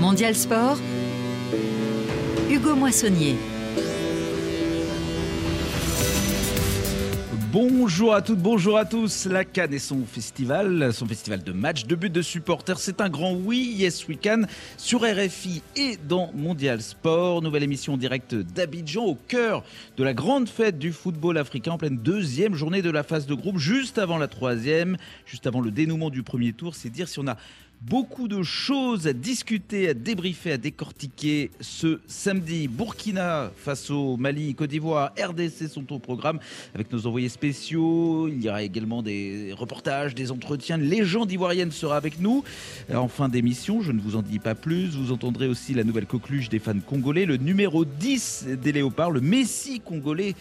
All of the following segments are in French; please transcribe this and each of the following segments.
Mondial Sport, Hugo Moissonnier. Bonjour à toutes, bonjour à tous. La Cannes et son festival, son festival de matchs, de buts de supporters, c'est un grand oui, yes we can, sur RFI et dans Mondial Sport. Nouvelle émission directe d'Abidjan, au cœur de la grande fête du football africain, en pleine deuxième journée de la phase de groupe, juste avant la troisième, juste avant le dénouement du premier tour. C'est dire si on a Beaucoup de choses à discuter, à débriefer, à décortiquer ce samedi. Burkina Faso, Mali, Côte d'Ivoire, RDC sont au programme avec nos envoyés spéciaux. Il y aura également des reportages, des entretiens. Légende ivoirienne sera avec nous en fin d'émission. Je ne vous en dis pas plus. Vous entendrez aussi la nouvelle coqueluche des fans congolais, le numéro 10 des Léopards, le Messi congolais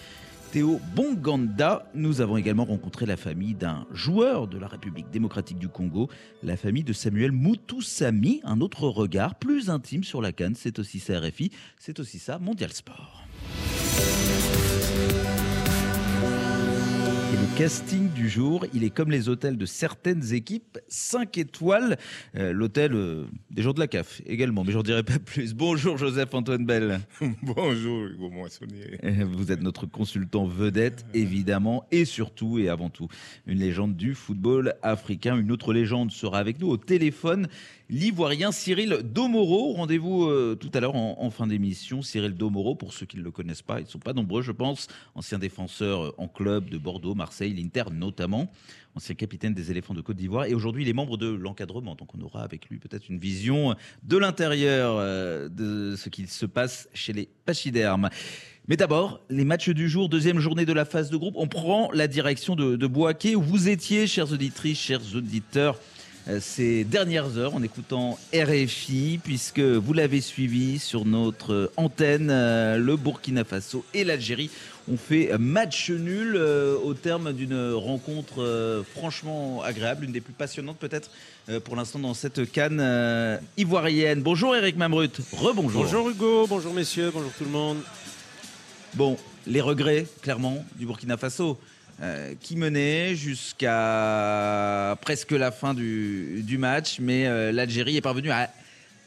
Théo Bonganda. Nous avons également rencontré la famille d'un joueur de la République démocratique du Congo, la famille de Samuel Moutoussami. Un autre regard plus intime sur la Cannes, c'est aussi ça RFI, c'est aussi ça Mondial Sport. Et le casting du jour, il est comme les hôtels de certaines équipes, 5 étoiles. Euh, L'hôtel euh, des gens de la CAF également, mais j'en dirai pas plus. Bonjour Joseph-Antoine Bell. Bonjour Hugo Moissonnier. Euh, Vous êtes notre consultant vedette, évidemment, et surtout et avant tout, une légende du football africain. Une autre légende sera avec nous au téléphone l'ivoirien Cyril Domoro. Rendez-vous euh, tout à l'heure en, en fin d'émission. Cyril Domoro, pour ceux qui ne le connaissent pas, ils ne sont pas nombreux, je pense. Ancien défenseur en club de Bordeaux, Marseille, l'Inter notamment. Ancien capitaine des éléphants de Côte d'Ivoire. Et aujourd'hui, il est membre de l'encadrement. Donc on aura avec lui peut-être une vision de l'intérieur euh, de ce qu'il se passe chez les pachydermes. Mais d'abord, les matchs du jour, deuxième journée de la phase de groupe. On prend la direction de, de Boaké, où vous étiez, chères auditrices, chers auditeurs, ces dernières heures en écoutant RFI, puisque vous l'avez suivi sur notre antenne, euh, le Burkina Faso et l'Algérie ont fait match nul euh, au terme d'une rencontre euh, franchement agréable, une des plus passionnantes peut-être euh, pour l'instant dans cette canne euh, ivoirienne. Bonjour Eric Mamrut, rebonjour. Bonjour Hugo, bonjour messieurs, bonjour tout le monde. Bon, les regrets, clairement, du Burkina Faso, euh, qui menait jusqu'à presque la fin du, match, mais euh, l'Algérie est parvenue à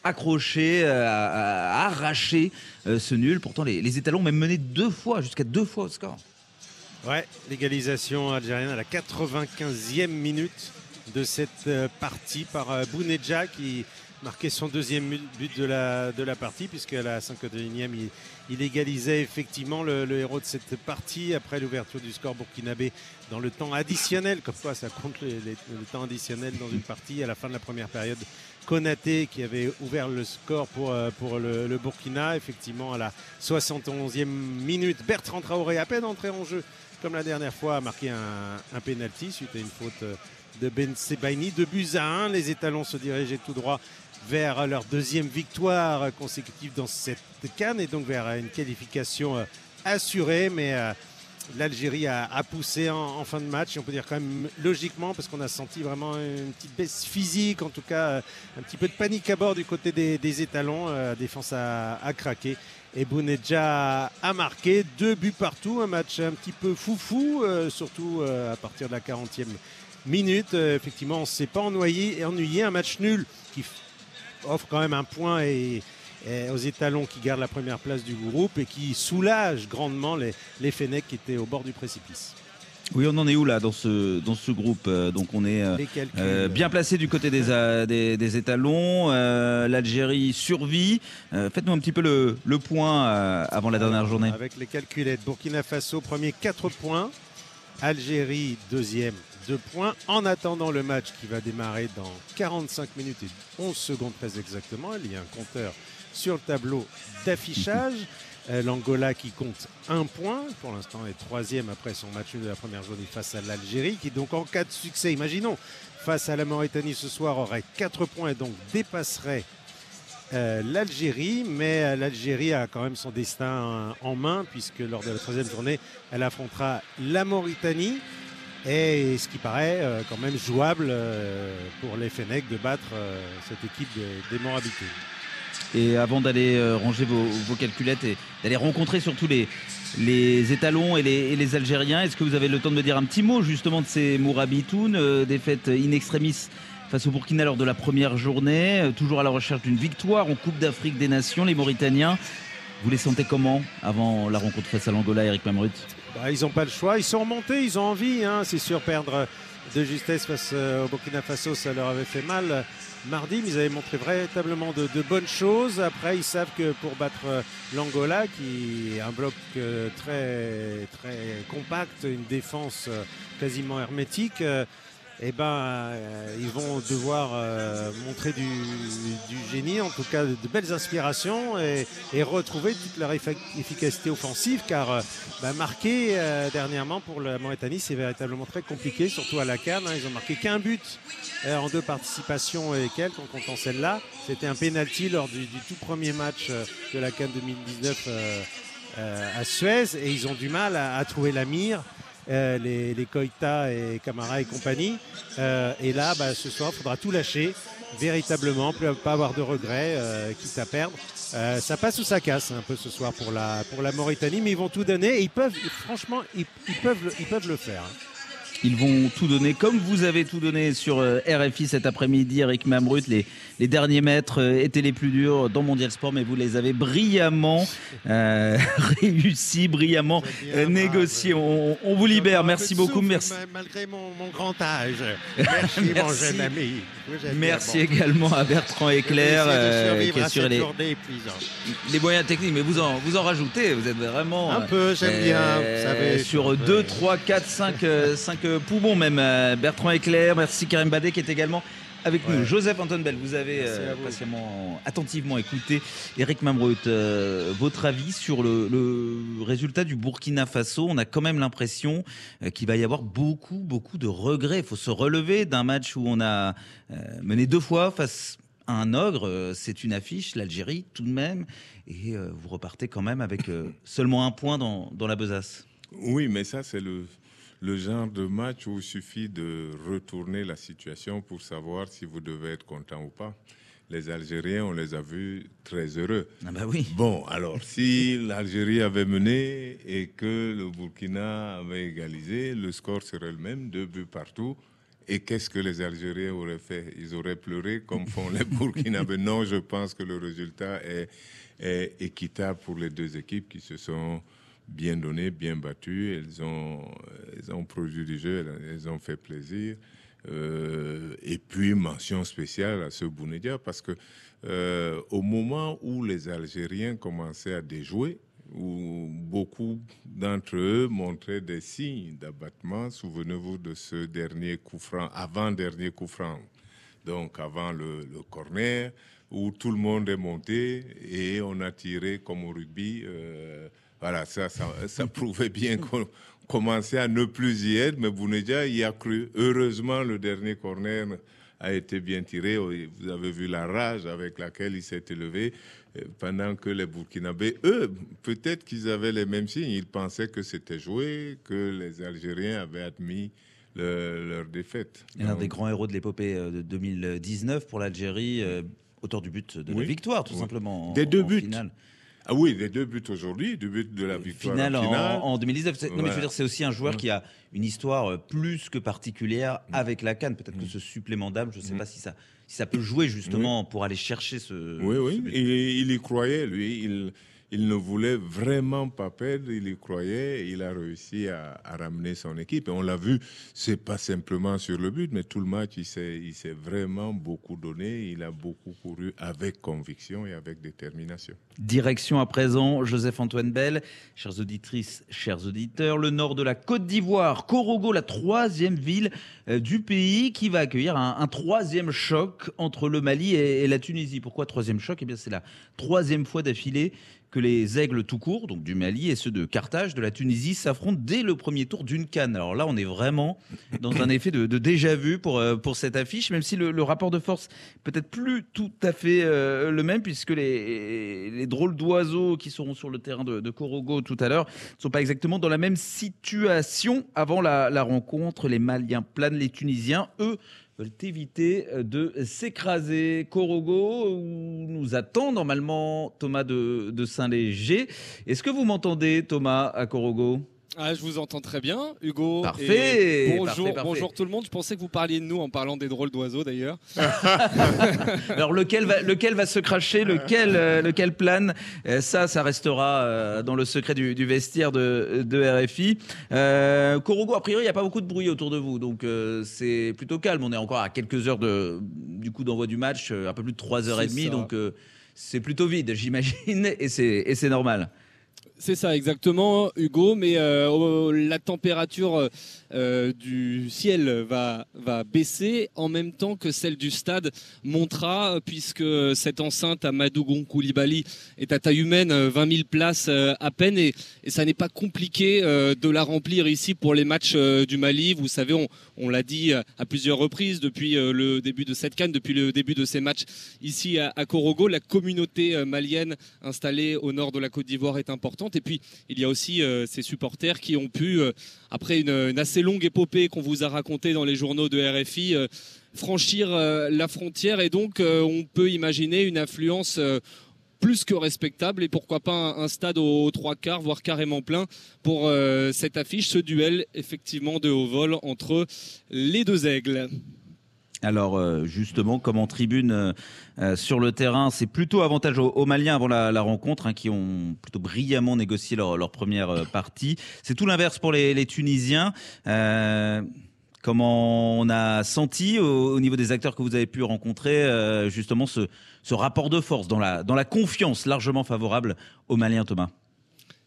accrocher, euh, à, arracher ce nul. Pourtant, les, étalons ont même mené deux fois, jusqu'à deux fois au score. Ouais, l'égalisation algérienne à la 95e minute de cette partie par Bounedja qui marquait son deuxième but de la, de la partie puisqu'à la 51e il, il égalisait effectivement le, héros de cette partie après l'ouverture du score burkinabé dans le temps additionnel, comme quoi ça compte le temps additionnel dans une partie à la fin de la première période. Konaté qui avait ouvert le score pour, euh, pour le, le Burkina, effectivement à la 71e minute. Bertrand Traoré, à peine entré en jeu, comme la dernière fois, a marqué un, un penalty suite à une faute euh, de Ben Sebaini. De buts à 1, les étalons se dirigeaient tout droit vers leur deuxième victoire consécutive dans cette canne et donc vers une qualification euh, assurée. Mais euh, l'Algérie a, poussé en, fin de match, on peut dire quand même logiquement, parce qu'on a senti vraiment une petite baisse physique, en tout cas euh, un petit peu de panique à bord du côté des, étalons. La défense a, craqué. Et Bounedja a marqué deux buts partout, un match un petit peu foufou, surtout à partir de la 40e minute. Effectivement, on ne s'est pas ennuyé, ennuyé, un match nul qui offre quand même un point et, et aux étalons qui gardent la première place du groupe et qui soulage grandement les, les qui étaient au bord du précipice. Oui, on en est où là dans ce, dans ce groupe Euh, Donc on est euh, euh, bien placé du côté des, des, des étalons. Euh, L'Algérie survit. Euh, Faites-nous un petit peu le, le point avant la dernière journée. Avec les calculettes, Burkina Faso, premier 4 points. Algérie, deuxième, 2 points. En attendant le match qui va démarrer dans 45 minutes et 11 secondes très exactement, il y a un compteur sur le tableau d'affichage. Euh, L'Angola qui compte un point, pour l'instant est troisième après son match de la première journée face à l'Algérie, qui donc en cas de succès, imaginons, face à la Mauritanie ce soir aurait 4 points et donc dépasserait euh, l'Algérie, mais euh, l'Algérie a quand même son destin euh, en main, puisque lors de la troisième journée, elle affrontera la Mauritanie. Et ce qui paraît euh, quand même jouable euh, pour les Fennecs de battre euh, cette équipe de- des Morabités. Et avant d'aller ranger vos, calculettes et d'aller rencontrer surtout les, les étalons et les, Algériens, est-ce que vous avez le temps de me dire un petit mot justement de ces Mourabitoun, défaite in extremis face au Burkina lors de la première journée. Toujours à la recherche d'une victoire en Coupe d'Afrique des Nations, les Mauritaniens? Vous les sentez comment avant la rencontre face à l'Angola, Eric Mamrut? Bah, Ils n'ont pas le choix. Ils sont remontés, ils ont envie. Hein. C'est sûr, perdre de justesse face au Burkina Faso, ça leur avait fait mal mardi, mais ils avaient montré véritablement de, bonnes choses. Après, ils savent que pour battre euh, l'Angola, qui est un bloc euh, très, très compact, une défense euh, quasiment hermétique, eh ben, euh, ils vont devoir euh, montrer du, génie, en tout cas de, belles inspirations et, retrouver toute leur efficacité offensive, car euh, bah, marquer dernièrement pour la Mauritanie, c'est véritablement très compliqué, surtout à la Cannes. Hein. ils ont marqué qu'un but en deux participations et quelques, en comptant celle-là. C'était un penalty lors du, tout premier match de la Cannes 2019 à Suez, et ils ont du mal à trouver la mire. Euh, les, les et Camara et compagnie. Euh, et là, bah, ce soir, il faudra tout lâcher, véritablement, pas avoir de regrets, euh, quitte à perdre. ça passe ou ça casse un peu ce soir pour la, pour la Mauritanie, mais ils vont tout donner et ils peuvent, franchement, ils, peuvent, ils peuvent le faire. Hein. Ils vont tout donner, comme vous avez tout donné sur euh, RFI cet après-midi, Eric Mamrut. Les, les derniers mètres euh, étaient les plus durs dans Mondial Sport, mais vous les avez brillamment euh, réussi, brillamment négociés. On, vous libère. Merci beaucoup. Merci. Malgré mon, grand âge. Merci, mon jeune ami. Merci également à Bertrand Éclair qui est sur les, les moyens techniques. Mais vous en, vous en rajoutez. Vous êtes vraiment. Un peu, j'aime bien. Vous savez, sur 2, 3, 4, 5, 5 Poubon même. Euh, Bertrand Éclair, merci Karim Badet qui est également avec nous. Joseph Anton Bell, vous avez euh, patiemment, attentivement écouté. Eric Mamreut, euh, votre avis sur le, résultat du Burkina Faso? On a quand même l'impression qu'il va y avoir beaucoup, beaucoup de regrets. Il faut se relever d'un match où on a mené deux fois face à un ogre. C'est une affiche, l'Algérie tout de même. Et vous repartez quand même avec seulement un point dans, dans la besace. Oui, mais ça, c'est le le genre de match où il suffit de retourner la situation pour savoir si vous devez être content ou pas. Les Algériens, on les a vus très heureux. Ah bah oui. Bon, alors si l'Algérie avait mené et que le Burkina avait égalisé, le score serait le même, deux buts partout. Et qu'est-ce que les Algériens auraient fait? Ils auraient pleuré comme font les Burkinabés. Non, je pense que le résultat est, est équitable pour les deux équipes qui se sont bien donné, bien battu. Elles ont, elles ont produit du jeu, elles, ont fait plaisir. Euh, et puis mention spéciale à ce Bounedia parce que euh, au moment où les Algériens commençaient à déjouer, où beaucoup d'entre eux montraient des signes d'abattement, souvenez-vous de ce dernier coup franc, avant-dernier coup franc, donc avant le, corner, où tout le monde est monté et on a tiré comme au rugby. Euh, voilà, ça, ça, prouvait bien qu'on commençait à ne plus y être, mais Bounedia y a cru. Heureusement, le dernier corner a été bien tiré. Vous avez vu la rage avec laquelle il s'est élevé, euh, pendant que les Burkinabés, eux, peut-être qu'ils avaient les mêmes signes. Ils pensaient que c'était joué, que les Algériens avaient admis leur défaite. L'un des grands héros de l'épopée euh, de 2019 pour l'Algérie, euh, auteur du but de la victoire, tout simplement. Des deux buts. Ah oui, les deux buts aujourd'hui, deux buts de la victoire finale, En, 2019. Non, mais je veux dire, c'est aussi un joueur qui a une histoire euh, plus que particulière mm. avec la Cannes. Peut-être que mm. ce supplément d'âme, je ne sais pas si ça, si ça peut jouer justement pour aller chercher ce. Oui, oui. il y croyait, lui. Il, il ne voulait vraiment pas perdre, il y croyait, il a réussi à, ramener son équipe. Et on l'a vu, c'est pas simplement sur le but, mais tout le match, il s'est vraiment beaucoup donné, il a beaucoup couru avec conviction et avec détermination. Direction à présent, Joseph-Antoine Bell, chères auditrices, chers auditeurs, le nord de la Côte d'Ivoire, Korogo, la troisième ville euh, du pays, qui va accueillir un, troisième choc entre le Mali et, et la Tunisie. Pourquoi troisième choc? Eh bien, c'est la troisième fois d'affilée que les aigles tout court, donc du Mali, et ceux de Carthage, de la Tunisie, s'affrontent dès le premier tour d'une canne. Alors là, on est vraiment dans un effet de, déjà-vu pour, euh, pour cette affiche, même si le, rapport de force peut-être plus tout à fait euh, le même, puisque les, les drôles d'oiseaux qui seront sur le terrain de, de Korogo tout à l'heure ne sont pas exactement dans la même situation avant la, la rencontre. Les Maliens planent, les Tunisiens, eux, veulent éviter euh, de s'écraser. Korogo nous attend normalement Thomas de, Saint-Léger. Est-ce que vous m'entendez, Thomas, à Korogo? Ah, je vous entends très bien, Hugo. Parfait, Et bonjour, parfait, parfait. bonjour tout le monde. Je pensais que vous parliez de nous en parlant des drôles d'oiseaux d'ailleurs. Alors lequel va, lequel va se cracher, lequel, euh, lequel plane Euh, Ça, ça restera euh, dans le secret du, du vestiaire de, de RFI. Korogo, a priori, il n'y a pas beaucoup de bruit autour de vous, donc c'est plutôt calme. On est encore à quelques heures de, du coup d'envoi du match, un peu plus de 3h30, C'est ça. donc euh, c'est plutôt vide, j'imagine, et et c'est normal. C'est ça exactement, Hugo. Mais euh, la température euh, du ciel va, baisser en même temps que celle du stade montera, puisque cette enceinte à Madougon Koulibaly est à taille humaine, euh, 20 000 places euh, à peine, et, ça n'est pas compliqué euh, de la remplir ici pour les matchs euh, du Mali. Vous savez, on, l'a dit euh, à plusieurs reprises depuis euh, le début de cette canne, depuis le début de ces matchs ici à, Korogo. La communauté euh, malienne installée au nord de la Côte d'Ivoire est importante. Et puis, il y a aussi euh, ces supporters qui ont pu, euh, après une, assez longue épopée qu'on vous a racontée dans les journaux de RFI, euh, franchir la frontière. Et donc, on peut imaginer une influence. plus que respectable et pourquoi pas un, stade aux trois quarts, voire carrément plein pour cette affiche, ce duel effectivement de haut vol entre les deux aigles. Alors euh, justement, comme en tribune euh, euh, sur le terrain, c'est plutôt avantage aux, Maliens avant la, rencontre, hein, qui ont plutôt brillamment négocié leur, première partie. C'est tout l'inverse pour les, Tunisiens. Euh, comment on a senti au, au niveau des acteurs que vous avez pu rencontrer justement ce, rapport de force dans la, dans la confiance largement favorable aux Maliens, Thomas?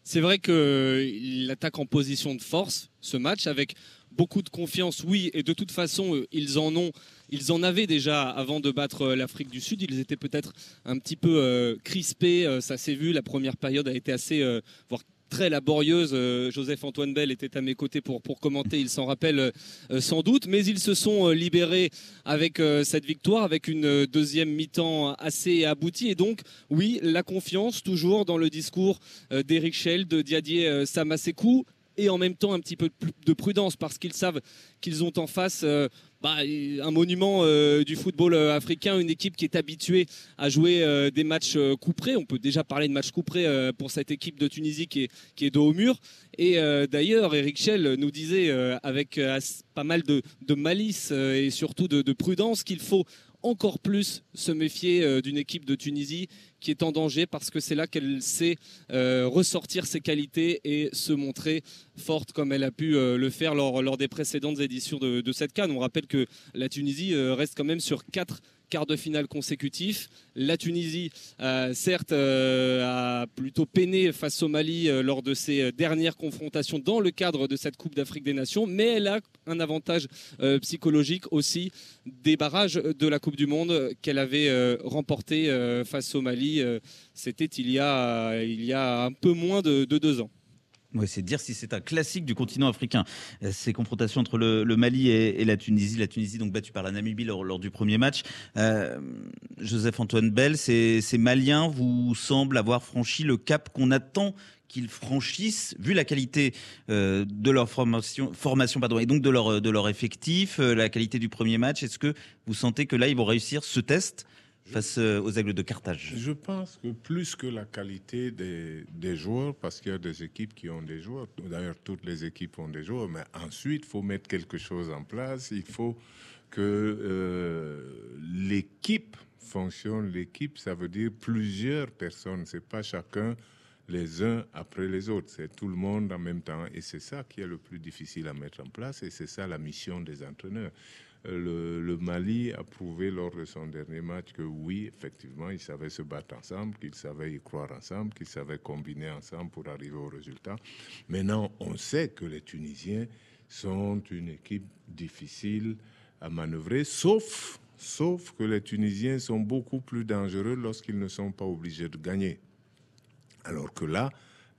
C'est vrai qu'il attaque en position de force ce match avec beaucoup de confiance, oui, et de toute façon, euh, ils en ont, ils en avaient déjà avant de battre euh, l'Afrique du Sud. Ils étaient peut-être un petit peu euh, crispés, ça s'est vu. La première période a été assez, voire très laborieuse. Euh, Joseph-Antoine Bell était à mes côtés pour, pour commenter, il s'en rappelle sans doute, mais ils se sont libérés avec cette victoire, avec une deuxième mi-temps assez aboutie. Et donc, oui, la confiance toujours dans le discours d'Eric Schell, de Diadier Samasekou, et en même temps un petit peu de prudence parce qu'ils savent qu'ils ont en face euh, bah, un monument euh, du football euh, africain, une équipe qui est habituée à jouer des matchs couperés. On peut déjà parler de matchs couperés pour cette équipe de Tunisie qui est, dos au mur. Et d'ailleurs, Eric Schell nous disait avec as- pas mal de, malice et surtout de, de prudence qu'il faut encore plus se méfier d'une équipe de Tunisie qui est en danger parce que c'est là qu'elle sait euh, ressortir ses qualités et se montrer forte comme elle a pu euh, le faire lors, des précédentes éditions de, de cette canne. On rappelle que la Tunisie euh, reste quand même sur quatre quarts de finale consécutifs. La Tunisie, euh, certes, euh, a plutôt peiné face au Mali euh, lors de ses dernières confrontations dans le cadre de cette Coupe d'Afrique des Nations, mais elle a un avantage psychologique aussi des barrages de la Coupe du Monde qu'elle avait remporté face au Mali. C'était il, y a, un peu moins de deux ans. Ouais, c'est dire si c'est un classique du continent africain. Euh, Ces confrontations entre le, Mali et, la Tunisie. La Tunisie, donc battue par la Namibie lors, du premier match. Euh, Joseph-Antoine Bell, ces, Maliens vous semblent avoir franchi le cap qu'on attend qu'ils franchissent, vu la qualité euh, de leur formation, pardon, et donc de leur, effectif, la qualité du premier match. Est-ce que vous sentez que là, ils vont réussir ce test face euh, aux Aigles de Carthage Je pense que plus que la qualité des, des joueurs, parce qu'il y a des équipes qui ont des joueurs, d'ailleurs toutes les équipes ont des joueurs, mais ensuite il faut mettre quelque chose en place, il faut que euh, l'équipe fonctionne. L'équipe, ça veut dire plusieurs personnes, c'est pas chacun les uns après les autres, c'est tout le monde en même temps. Et c'est ça qui est le plus difficile à mettre en place, et c'est ça la mission des entraîneurs. Le, le Mali a prouvé lors de son dernier match que oui, effectivement, ils savaient se battre ensemble, qu'ils savaient y croire ensemble, qu'ils savaient combiner ensemble pour arriver au résultat. Maintenant, on sait que les Tunisiens sont une équipe difficile à manœuvrer, sauf, sauf que les Tunisiens sont beaucoup plus dangereux lorsqu'ils ne sont pas obligés de gagner. Alors que là,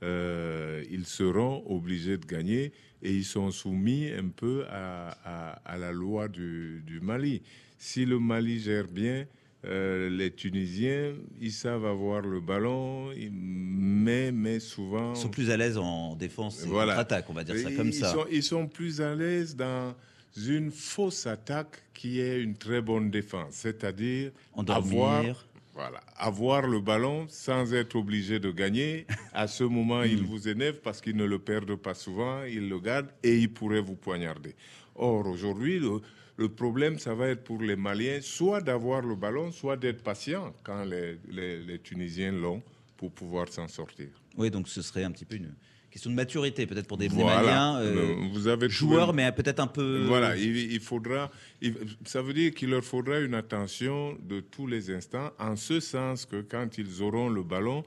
euh, ils seront obligés de gagner et ils sont soumis un peu à, à- à la loi du, du Mali. Si le Mali gère bien, euh, les Tunisiens, ils savent avoir le ballon, mais, mais souvent... Ils sont plus à l'aise en défense et Voilà. contre-attaque, on va dire ça comme ils ça. Sont, ils sont plus à l'aise dans une fausse attaque qui est une très bonne défense, c'est-à-dire avoir Voilà. Avoir le ballon sans être obligé de gagner, à ce moment, il vous énerve parce qu'il ne le perd pas souvent, il le garde et il pourrait vous poignarder. Or, aujourd'hui, le, le problème, ça va être pour les Maliens, soit d'avoir le ballon, soit d'être patient quand les, les- les Tunisiens l'ont pour pouvoir s'en sortir. Oui, donc ce serait un petit peu une question de maturité, peut-être pour des, des Voilà. Maliens, euh, vous avez joueurs, trouvé- mais peut-être un peu. Voilà, il, il faudra. il- ça veut dire qu'il leur faudra une attention de tous les instants, en ce sens que quand ils auront le ballon,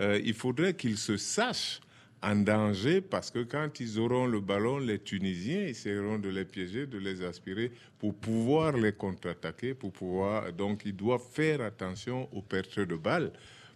euh, il faudrait qu'ils se sachent en danger parce que quand ils auront le ballon, les Tunisiens essaieront de les piéger, de les aspirer pour pouvoir les contre-attaquer, pour pouvoir. Donc, ils doivent faire attention aux pertes de balles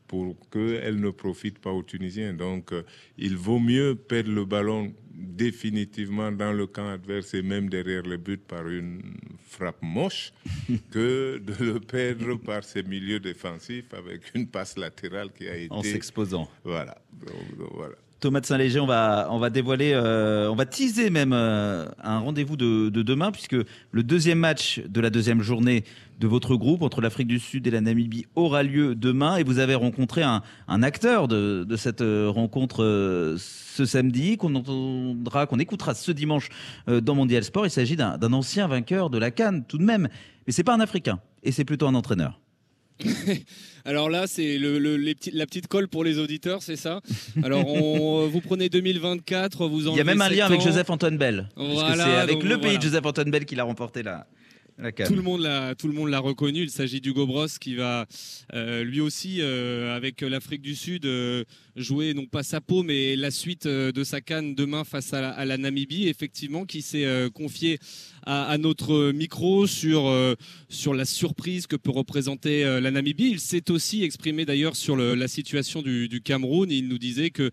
pour qu'elles ne profitent pas aux Tunisiens. Donc, euh, il vaut mieux perdre le ballon définitivement dans le camp adverse et même derrière le but par une frappe moche que de le perdre par ses milieux défensifs avec une passe latérale qui a été... En s'exposant. Voilà. Donc, donc, voilà. Thomas de Saint-Léger, on va, dévoiler, euh, on va teaser même euh, un rendez-vous de, de demain, puisque le deuxième match de la deuxième journée de votre groupe entre l'Afrique du Sud et la Namibie aura lieu demain. Et vous avez rencontré un, acteur de, cette euh, rencontre ce samedi, qu'on entendra, qu'on écoutera ce dimanche dans Mondial Sport. Il s'agit d'un d'un ancien vainqueur de la Cannes, tout de même. Mais c'est pas un Africain, et c'est plutôt un entraîneur. Alors là, c'est le, le- la petite colle pour les auditeurs, c'est ça? Alors, on- vous prenez 2024, vous Il y a même un lien avec Joseph Joseph-Antoine Bell. Voilà, c'est avec le pays de Joseph-Antoine Bell qu'il a remporté la. Tout le monde l'a, tout le monde l'a reconnu. Il s'agit d'Hugo Bros qui va euh, lui aussi euh, avec l'Afrique du Sud euh, jouer non pas sa peau mais la suite de sa canne demain face à la, à la Namibie. Effectivement, qui s'est confié à, à notre micro sur sur la surprise que peut représenter la Namibie. Il s'est aussi exprimé d'ailleurs sur le- la situation du, du Cameroun. Il nous disait que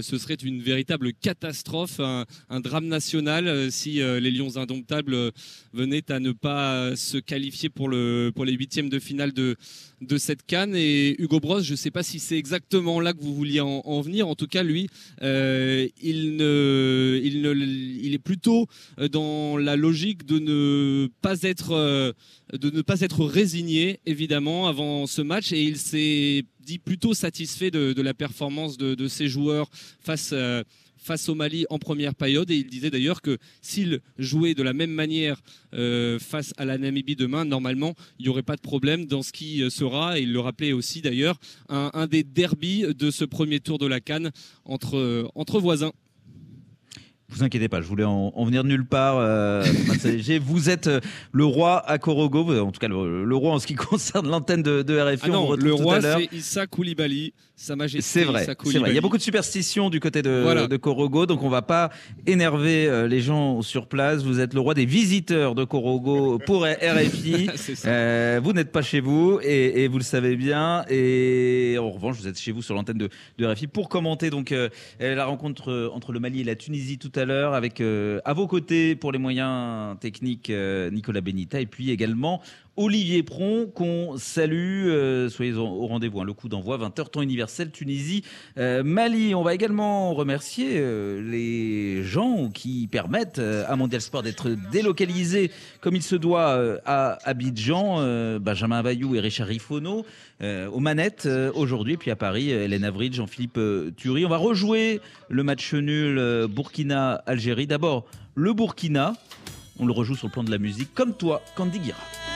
ce serait une véritable catastrophe, un, un drame national si les Lions indomptables venaient à ne pas se qualifier pour, le, pour les huitièmes de finale de, de cette canne. Et Hugo Bros, je ne sais pas si c'est exactement là que vous vouliez en, en venir. En tout cas, lui, euh, il, ne, il, ne, il est plutôt dans la logique de ne pas être, euh, de ne pas être résigné, évidemment, avant ce match. Et il s'est dit plutôt satisfait de, la performance de, de ses joueurs face euh, face au Mali en première période et il disait d'ailleurs que s'il jouait de la même manière euh, face à la Namibie demain, normalement il n'y aurait pas de problème dans ce qui euh, sera, et il le rappelait aussi d'ailleurs, un, des derbies de ce premier tour de la Cannes entre, euh, entre voisins. Vous inquiétez pas, je voulais en, en venir nulle part. euh, vous êtes euh, le roi à Korogo, en tout cas le, le roi en ce qui concerne l'antenne de, de RFI. Ah on non, le roi l'heure. c'est Issa Koulibaly, sa majesté C'est vrai, vrai. Il y a beaucoup de superstitions du côté de, Voilà. de Korogo, donc on va pas énerver euh, les gens sur place. Vous êtes le roi des visiteurs de Korogo pour RFI. Euh, vous n'êtes pas chez vous et, et vous le savez bien. Et en revanche, vous êtes chez vous sur l'antenne de, de RFI pour commenter donc euh, la rencontre entre le Mali et la Tunisie tout à l'heure, avec euh, à vos côtés pour les moyens techniques euh, Nicolas Benita et puis également Olivier Pron qu'on salue. Euh, soyez au, rendez-vous. hein. le coup d'envoi 20h temps universel Tunisie euh, Mali. On va également remercier euh, les gens qui permettent à Mondial Sport d'être délocalisé comme il se doit à Abidjan. Benjamin Bayou et Richard Rifono aux manettes aujourd'hui. Puis à Paris, Hélène Avril, Jean-Philippe Thury. On va rejouer le match nul Burkina-Algérie. D'abord, le Burkina. On le rejoue sur le plan de la musique, comme toi, Candy Guira.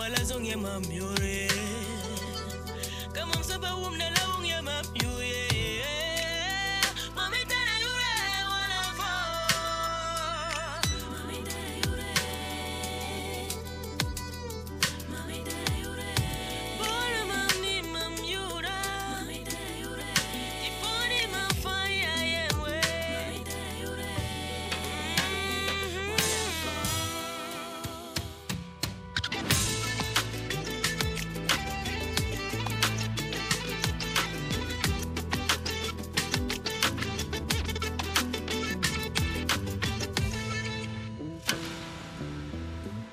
wala a mamiore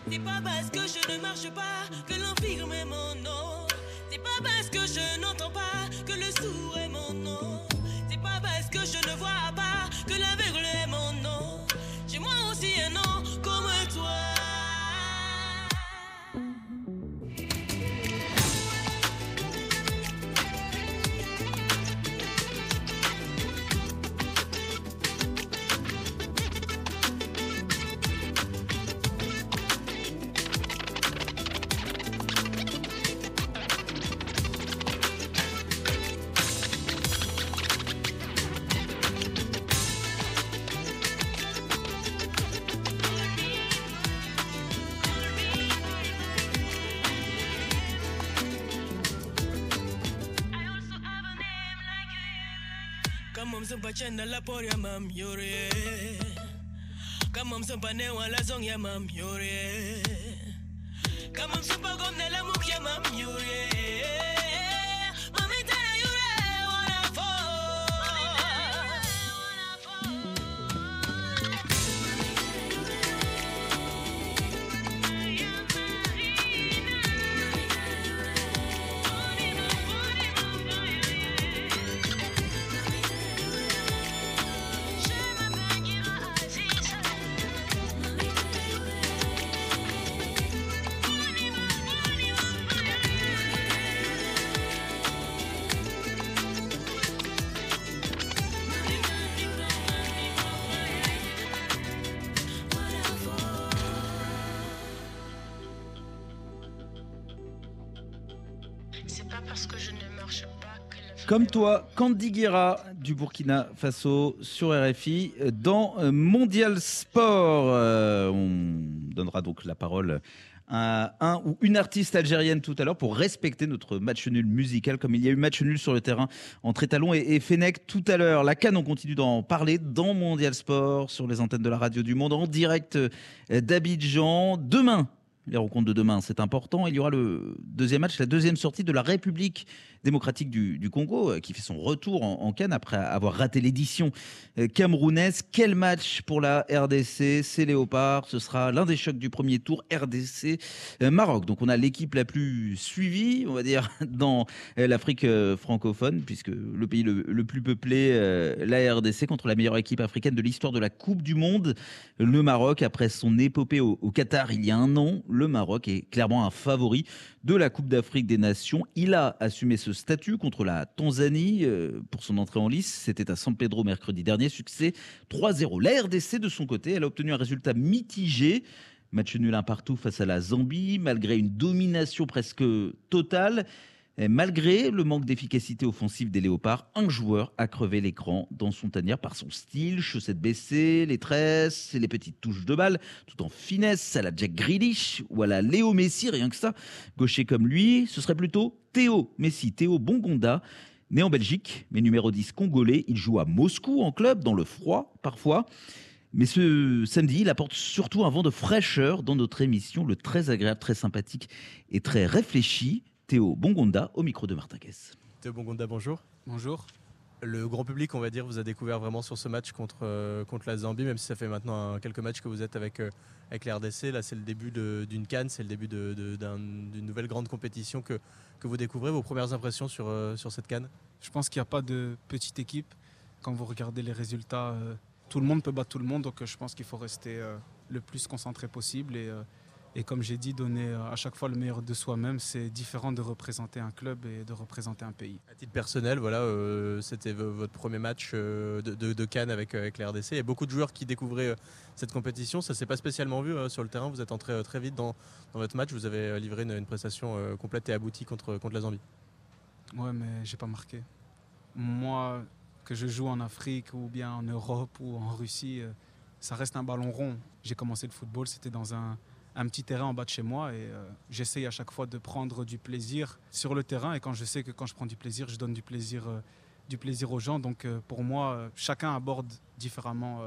C'est pas parce que je ne marche pas que l'infirme est mon nom. C'est pas parce que je n'entends pas que le sourd est la pori ya mam yore. Kama mzumba wala zong ya mam yore Comme toi, Candy Guerra du Burkina Faso sur RFI dans euh, Mondial Sport. Euh, on donnera donc la parole à un ou une artiste algérienne tout à l'heure pour respecter notre match nul musical comme il y a eu match nul sur le terrain entre Étalon et, et Fennec tout à l'heure. La Cannes, on continue d'en parler dans Mondial Sport sur les antennes de la radio du monde en direct euh, d'Abidjan. Demain, les rencontres de demain, c'est important. Il y aura le deuxième match, la deuxième sortie de la République démocratique du, Congo, euh, qui fait son retour en, en Cannes après avoir raté l'édition euh, camerounaise. Quel match pour la RDC C'est Léopard. Ce sera l'un des chocs du premier tour RDC euh. Donc on a l'équipe la plus suivie, on va dire, dans l'Afrique francophone, puisque le pays le, plus peuplé, la RDC, contre la meilleure équipe africaine de l'histoire de la Coupe du Monde, le Maroc. Après son épopée au, au Qatar il y a un an, le Maroc est clairement un favori de la Coupe d'Afrique des Nations. Il a assumé ce statut contre la Tanzanie euh, pour son entrée en lice. C'était à San Pedro mercredi dernier. Succès 3-0. La RDC, de son côté, elle a obtenu un résultat mitigé. Match nul un partout face à la Zambie, malgré une domination presque totale. Malgré le manque d'efficacité offensive des Léopards, un joueur a crevé l'écran dans son tanière par son style, chaussettes baissées, les tresses et les petites touches de balle, tout en finesse à la Jack Grealish ou à la Léo Messi, rien que ça. Gaucher comme lui, ce serait plutôt Théo Messi, Théo Bongonda. Né en Belgique, mais numéro 10 congolais, il joue à Moscou en club, dans le froid parfois. Mais ce samedi, il apporte surtout un vent de fraîcheur dans notre émission, le très agréable, très sympathique et très réfléchi Théo Bongonda au micro de Martin. Théo Bongonda, bonjour. Bonjour. Le grand public, on va dire, vous a découvert vraiment sur ce match contre, euh, contre la Zambie, même si ça fait maintenant un- quelques matchs que vous êtes avec, euh, avec la RDC. Là, c'est le début d'une canne, c'est le début de- de- d'un- d'une nouvelle grande compétition que, que vous découvrez. Vos premières impressions sur, euh, sur cette canne? Je pense qu'il n'y a pas de petite équipe. Quand vous regardez les résultats, tout le monde peut battre tout le monde. Donc je pense qu'il faut rester le plus concentré possible. Et, et comme j'ai dit, donner euh, à chaque fois le meilleur de soi-même. C'est différent de représenter un club et de représenter un pays. À titre personnel, voilà, euh, c'était votre premier match euh, de, de, de Cannes avec, avec la RDC. Il y a beaucoup de joueurs qui découvraient cette compétition. Ça s'est pas spécialement vu euh, sur le terrain. Vous êtes entré très vite dans, dans votre match. Vous avez livré une, une prestation complète et aboutie contre, contre la Zambie. Ouais, mais j'ai pas marqué. Moi, que je joue en Afrique ou bien en Europe ou en Russie, ça reste un ballon rond. J'ai commencé le football, c'était dans un, un petit terrain en bas de chez moi et euh, j'essaye à chaque fois de prendre du plaisir sur le terrain. Et quand je sais que quand je prends du plaisir, je donne du plaisir, euh, du plaisir aux gens. Donc euh, pour moi, euh, chacun aborde différemment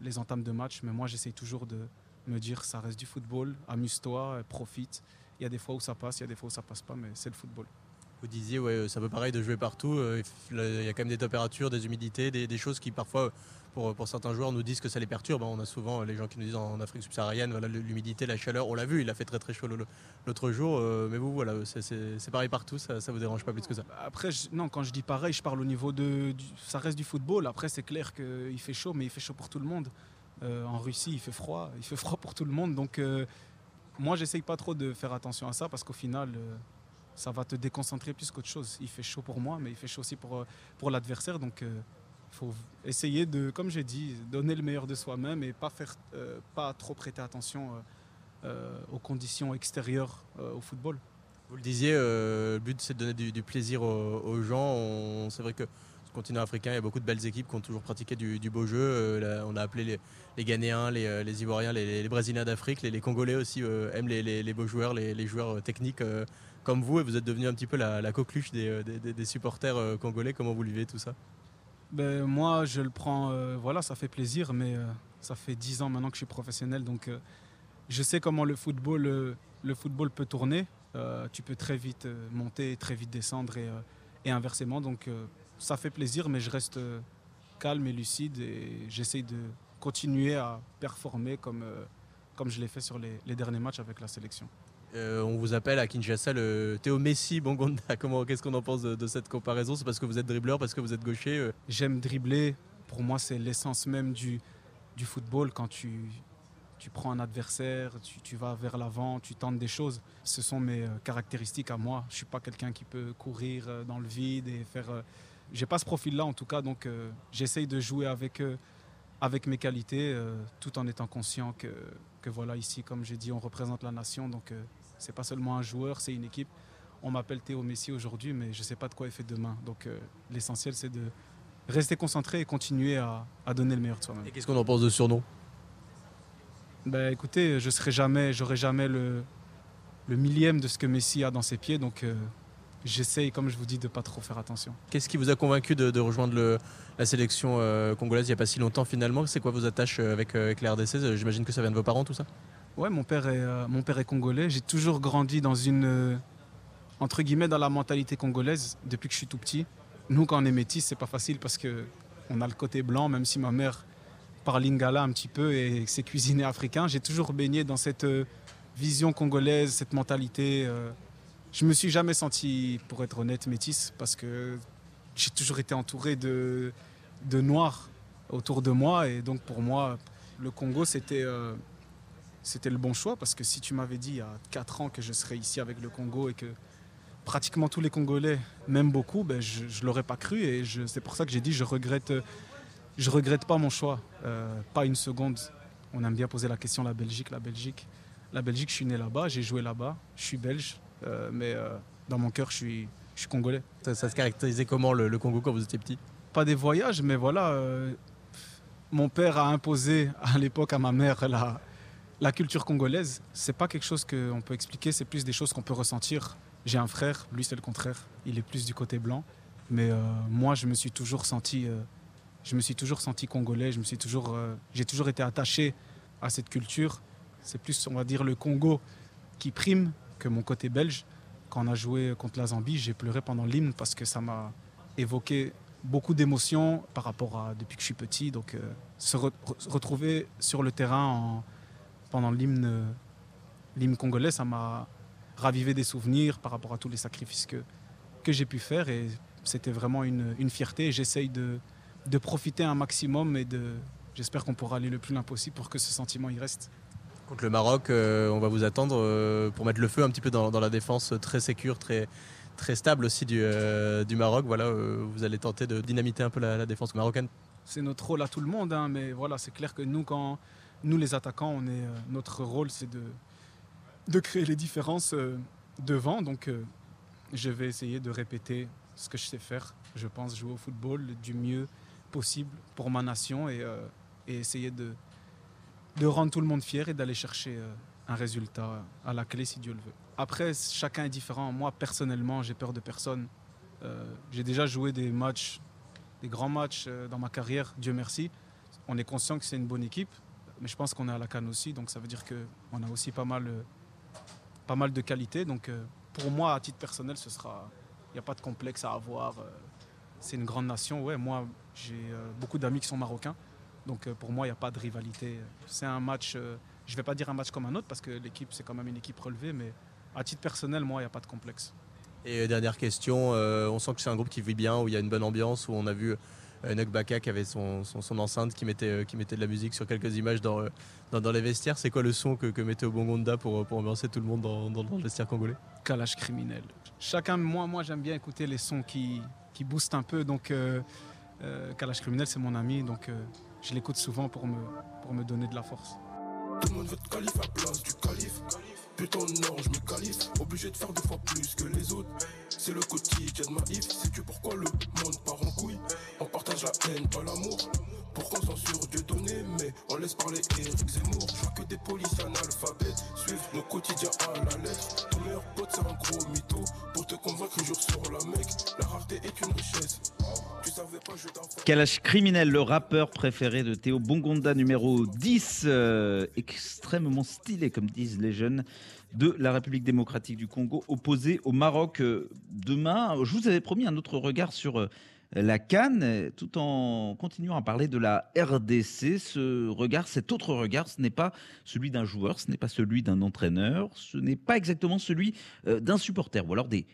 les entames de match, mais moi j'essaye toujours de me dire ça reste du football, amuse-toi, profite. Il y a des fois où ça passe, il y a des fois où ça passe pas, mais c'est le football. Vous disiez, ouais, c'est un peu pareil de jouer partout. euh, Il y a quand même des températures, des humidités, des, choses qui parfois, pour, certains joueurs, nous disent que ça les perturbe. On a souvent les gens qui nous disent en Afrique subsaharienne, voilà, l'humidité, la chaleur. On l'a vu, il a fait très très chaud l'autre jour. euh, mais vous, voilà, c'est- pareil partout. Ça, ça vous dérange pas plus que ça? Après, je- non, quand je dis pareil, je parle au niveau de. ça reste du football. Après, c'est clair qu'il fait chaud, mais il fait chaud pour tout le monde. Euh, en Russie, il fait froid. Il fait froid pour tout le monde. Donc, euh, moi, j'essaye pas trop de faire attention à ça parce qu'au final, euh, ça va te déconcentrer plus qu'autre chose. Il fait chaud pour moi, mais il fait chaud aussi pour, euh, pour l'adversaire. Donc, il faut essayer de, comme j'ai dit, donner le meilleur de soi-même et pas, faire, euh, pas trop prêter attention euh, euh, aux conditions extérieures euh, au football. Vous le disiez, euh, le but c'est de donner du, plaisir aux, aux gens. C'est vrai que continent africain, il y a beaucoup de belles équipes qui ont toujours pratiqué du, beau jeu. Euh, on a appelé les, Ghanéens, les, euh, Ivoiriens, les, Brésiliens d'Afrique. Les, Congolais aussi euh, aiment les, beaux joueurs, les, joueurs techniques comme vous. Et vous êtes devenu un petit peu la, la coqueluche des, supporters congolais. Comment vous vivez tout ça? Ben, moi, je le prends, voilà, ça fait plaisir, mais ça fait 10 ans maintenant que je suis professionnel, donc je sais comment le football, le football peut tourner. Tu peux très vite monter, très vite descendre et, et inversement. Donc ça fait plaisir, mais je reste euh, calme et lucide et j'essaye de continuer à performer comme, euh, comme je l'ai fait sur les, les derniers matchs avec la sélection. Euh, on vous appelle à Kinshasa le Théo Messi Bongonda. Comment, qu'est-ce qu'on en pense de, de cette comparaison? C'est parce que vous êtes dribbleur, parce que vous êtes gaucher euh, J'aime dribbler. Pour moi, c'est l'essence même du, du football. Quand tu, tu prends un adversaire, tu, tu vas vers l'avant, tu tentes des choses. Ce sont mes caractéristiques à moi. Je ne suis pas quelqu'un qui peut courir dans le vide et faire. J'ai pas ce profil-là en tout cas, donc euh, j'essaye de jouer avec, euh, avec mes qualités, euh, tout en étant conscient que, que voilà ici, comme j'ai dit, on représente la nation, donc c'est pas seulement un joueur, c'est une équipe. On m'appelle Théo Messi aujourd'hui, mais je sais pas de quoi il fait demain. Donc l'essentiel, c'est de rester concentré et continuer à, à donner le meilleur de soi-même. Et qu'est-ce qu'on en pense de surnom? Ben, écoutez, je serai jamais, j'aurai jamais le, le millième de ce que Messi a dans ses pieds, donc j'essaye, comme je vous dis, de pas trop faire attention. Qu'est-ce qui vous a convaincu de, de rejoindre le- la sélection euh, congolaise il n'y a pas si longtemps finalement? C'est quoi vos attaches euh, avec, euh, avec la RDC J'imagine que ça vient de vos parents tout ça? Ouais, mon père est, euh, mon père est congolais. J'ai toujours grandi dans une, euh, entre guillemets, dans la mentalité congolaise depuis que je suis tout petit. Nous, quand on est métis, c'est pas facile parce que on a le côté blanc, même si ma mère parle lingala un petit peu et c'est cuisiné africain. J'ai toujours baigné dans cette vision congolaise, cette mentalité. Je me suis jamais senti, pour être honnête, métis parce que j'ai toujours été entouré de, noirs autour de moi et donc pour moi, le Congo, c'était euh, c'était le bon choix parce que si tu m'avais dit il y a 4 ans que je serais ici avec le Congo et que pratiquement tous les Congolais m'aiment beaucoup, ben je ne l'aurais pas cru et c'est pour ça que j'ai dit je regrette, je regrette pas mon choix, euh, pas une seconde. On aime bien poser la question la Belgique, la Belgique. La Belgique, je suis né là-bas, j'ai joué là-bas, je suis belge, euh, mais euh, dans mon cœur, je suis, je suis congolais. ça, ça se caractérisait comment le, le Congo quand vous étiez petit? Pas des voyages, mais voilà, euh, mon père a imposé à l'époque à ma mère la, la culture congolaise. C'est pas quelque chose qu'on peut expliquer, c'est plus des choses qu'on peut ressentir. J'ai un frère, lui c'est le contraire, il est plus du côté blanc. Mais moi, je me suis toujours senti, je me suis toujours senti congolais. Je me suis toujours, euh, j'ai toujours été attaché à cette culture. C'est plus, on va dire, le Congo qui prime mon côté belge. Quand on a joué contre la Zambie, j'ai pleuré pendant l'hymne parce que ça m'a évoqué beaucoup d'émotions par rapport à depuis que je suis petit. Donc, euh, se re- re- retrouver sur le terrain en- pendant l'hymne, congolais, ça m'a ravivé des souvenirs par rapport à tous les sacrifices que, que j'ai pu faire. Et c'était vraiment une, fierté. J'essaye de, de profiter un maximum et j'espère qu'on pourra aller le plus loin possible pour que ce sentiment y reste. Contre le Maroc, euh, on va vous attendre euh, pour mettre le feu un petit peu dans, la défense très sécure, très, très stable aussi du, euh, du Maroc. Voilà, vous allez tenter de dynamiter un peu la, défense marocaine. c'est notre rôle à tout le monde, hein, mais voilà, c'est clair que nous, quand nous les attaquants, on est, notre rôle, c'est de, de créer les différences devant. Donc, je vais essayer de répéter ce que je sais faire. Je pense jouer au football du mieux possible pour ma nation et essayer de, de rendre tout le monde fier et d'aller chercher euh, un résultat à la clé si Dieu le veut. Après, chacun est différent. Moi, personnellement, j'ai peur de personne. Euh, j'ai déjà joué des matchs des grands matchs euh, dans ma carrière, Dieu merci. On est conscient que c'est une bonne équipe, mais je pense qu'on est à la canne aussi, donc ça veut dire qu'on a aussi pas mal, euh, pas mal de qualités. Donc euh, pour moi, à titre personnel, ce sera n'y a pas de complexe à avoir. euh, C'est une grande nation. Ouais, moi, j'ai euh, beaucoup d'amis qui sont marocains. Donc euh, pour moi, il n'y a pas de rivalité. C'est un match, euh, je ne vais pas dire un match comme un autre parce que l'équipe, c'est quand même une équipe relevée. Mais à titre personnel, moi, il n'y a pas de complexe. Et euh, dernière question, euh, on sent que c'est un groupe qui vit bien, où il y a une bonne ambiance, où on a vu Nuk Baka qui avait son, son- son enceinte, qui mettait, qui mettait de la musique sur quelques images dans, dans, dans les vestiaires. C'est quoi le son que, que mettait au Bongonda pour, pour ambiancer tout le monde dans, dans- dans le vestiaire congolais? Calage criminel. Chacun, moi, moi j'aime bien écouter les sons qui, qui boostent un peu. Donc, euh, euh, Kalash criminel, c'est mon ami. Donc, je l'écoute souvent pour me, pour me donner de la force. Tout le monde veut être calife à place du calife. Putain non, je me qualifie. Obligé de faire deux Kalash Criminel, le rappeur préféré de Théo Bongonda, numéro 10, euh, extrêmement stylé, comme disent les jeunes, de la République démocratique du Congo, opposé au Maroc euh, demain. Je vous avais promis un autre regard sur euh, la Cannes, tout en continuant à parler de la RDC. Ce regard, cet autre regard, ce n'est pas celui d'un joueur, ce n'est pas celui d'un entraîneur, ce n'est pas exactement celui d'un supporter, ou alors des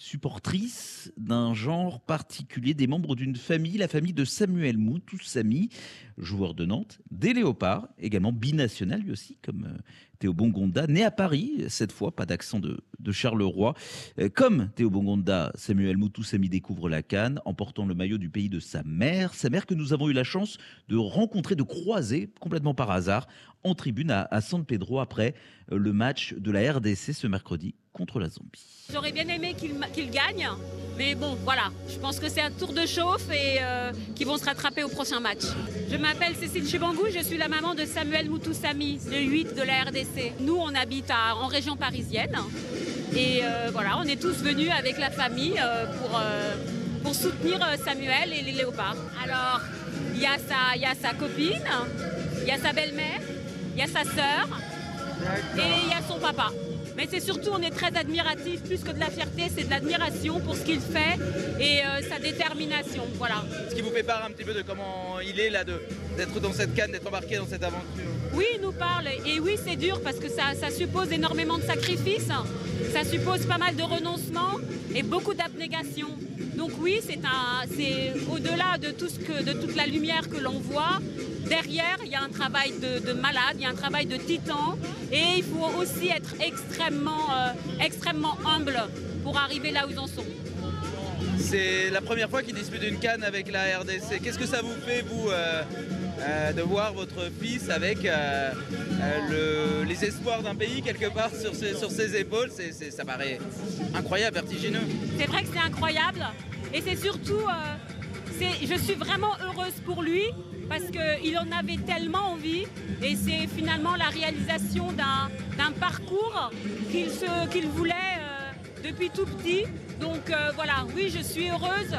supportrices d'un genre particulier, des membres d'une famille, la famille de Samuel Moutou Samy, joueur de Nantes, des Léopards, également binational lui aussi, comme euh, Théo Bongonda, né à Paris, cette fois, pas d'accent de, de Charleroi. Euh, Comme Théo Bongonda, Samuel Moutou Samy découvre la Cannes en portant le maillot du pays de sa mère, sa mère que nous avons eu la chance de rencontrer, de croiser complètement par hasard en tribune à, San Pedro après euh, le match de la RDC ce mercredi contre la Zambie. J'aurais bien aimé qu'il gagne, mais bon, voilà. Je pense que c'est un tour de chauffe et euh, qu'ils vont se rattraper au prochain match. Je m'appelle Cécile Chibangou, je suis la maman de Samuel Moutoussamy, le 8 de la RDC. Nous, on habite en région parisienne et euh, voilà, on est tous venus avec la famille euh, pour, euh, pour soutenir Samuel et les léopards. Alors, il y, a sa- y a sa copine, il y a sa belle-mère, il y a sa sœur et il y a son papa. Mais c'est surtout, on est très admiratif, plus que de la fierté, c'est de l'admiration pour ce qu'il fait et sa détermination. Voilà. Ce qui vous fait part un petit peu de comment il est là, d'être dans cette canne, d'être embarqué dans cette aventure. Oui, il nous parle. Et oui, c'est dur parce que ça, suppose énormément de sacrifices. Ça suppose pas mal de renoncements et beaucoup d'abnégation. Donc oui, c'est un, c'est au-delà de tout ce que, de toute la lumière que l'on voit. Derrière, il y a un travail de, de malade, il y a un travail de titan, et il faut aussi être extrêmement, euh, extrêmement humble pour arriver là où ils en sont. C'est la première fois qu'il dispute une canne avec la RDC. Qu'est-ce que ça vous fait, vous, euh, euh, de voir votre fils avec euh, euh, le- les espoirs d'un pays quelque part sur ses, épaules Ça paraît incroyable, vertigineux. C'est vrai que c'est incroyable et c'est surtout, je suis vraiment heureuse pour lui parce qu'il en avait tellement envie et c'est finalement la réalisation d'un parcours qu'il voulait depuis tout petit. Donc euh, voilà, oui, je suis heureuse,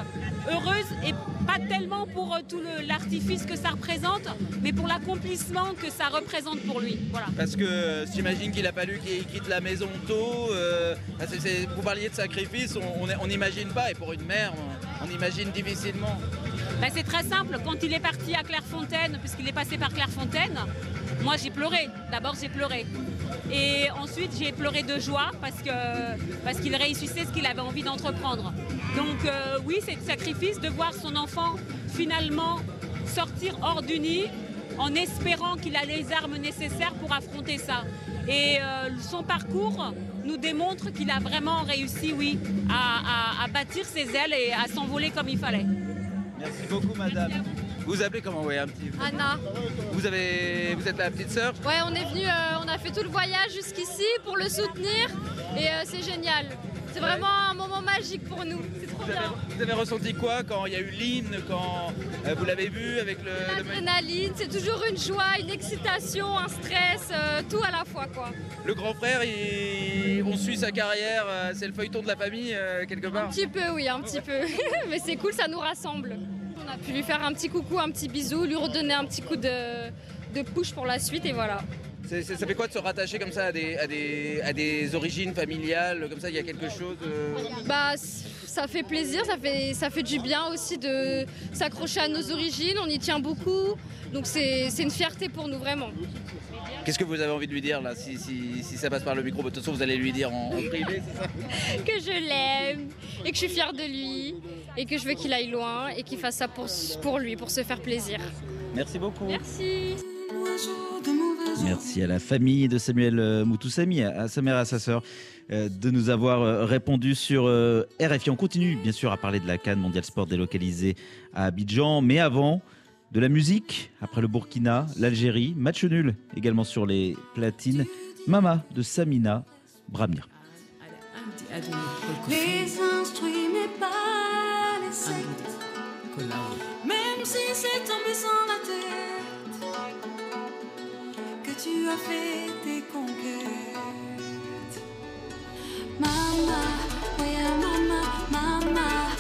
heureuse et pas tellement pour euh, tout l'artifice que ça représente, mais pour l'accomplissement que ça représente pour lui. Voilà. Parce que euh, j'imagine qu'il a fallu qu'il quitte la maison tôt. euh, vous parliez de sacrifice, on- n'imagine pas. Et pour une mère, on, on imagine difficilement. Ben, c'est très simple. Quand il est parti à Clairefontaine, puisqu'il est passé par Clairefontaine, moi j'ai pleuré. D'abord j'ai pleuré. Et ensuite j'ai pleuré de joie parce que parce qu'il réussissait ce qu'il avait envie d'entreprendre. Donc euh, oui, c'est le sacrifice de voir son enfant finalement sortir hors du nid en espérant qu'il a les armes nécessaires pour affronter ça. Et euh, son parcours nous démontre qu'il a vraiment réussi, oui, à, à- à bâtir ses ailes et à s'envoler comme il fallait. Merci beaucoup, madame. Vous vous appelez comment ouais, un petit... Anna. Vous, avez, vous êtes la petite sœur? Ouais, on est venu, euh, on a fait tout le voyage jusqu'ici pour le soutenir et euh, c'est génial. C'est vraiment un moment magique pour nous. C'est trop vous avez, bien. vous avez ressenti quoi quand il y a eu l'hymne, quand euh, vous l'avez vu avec le... L'adrénaline, c'est toujours une joie, une excitation, un stress, euh, tout à la fois quoi. Le grand frère, il- on suit sa carrière, euh, c'est le feuilleton de la famille quelque part. Un petit peu, oui, un petit peu. Mais c'est cool, ça nous rassemble. On a pu lui faire un petit coucou, un petit bisou, lui redonner un petit coup de, de push pour la suite et voilà. Ça fait quoi de se rattacher comme ça à des, à des, à des origines familiales Comme ça, il y a quelque chose. euh, Bah, ça fait plaisir, ça fait, ça fait du bien aussi de s'accrocher à nos origines, on y tient beaucoup, donc c'est c'est une fierté pour nous vraiment. Qu'est-ce que vous avez envie de lui dire là si, si, si ça passe par le micro De toute façon, vous allez lui dire en, en privé, c'est ça? Que je l'aime et que je suis fière de lui et que je veux qu'il aille loin et qu'il fasse ça pour, pour lui, pour se faire plaisir. Merci beaucoup. Merci. Merci à la famille de Samuel euh, Moutoussami, à sa mère et à sa sœur, euh, de nous avoir euh, répondu sur RFI. On continue bien sûr à parler de la Cannes mondiale sport délocalisée à Abidjan, mais avant de la musique, après le Burkina, l'Algérie, match nul également sur les platines, Mama de Samina Bramir. Les instruits, mais pas les sectes. Même si c'est tombé sans la que tu as fait tes conquêtes. Mama, ah, mama, mama,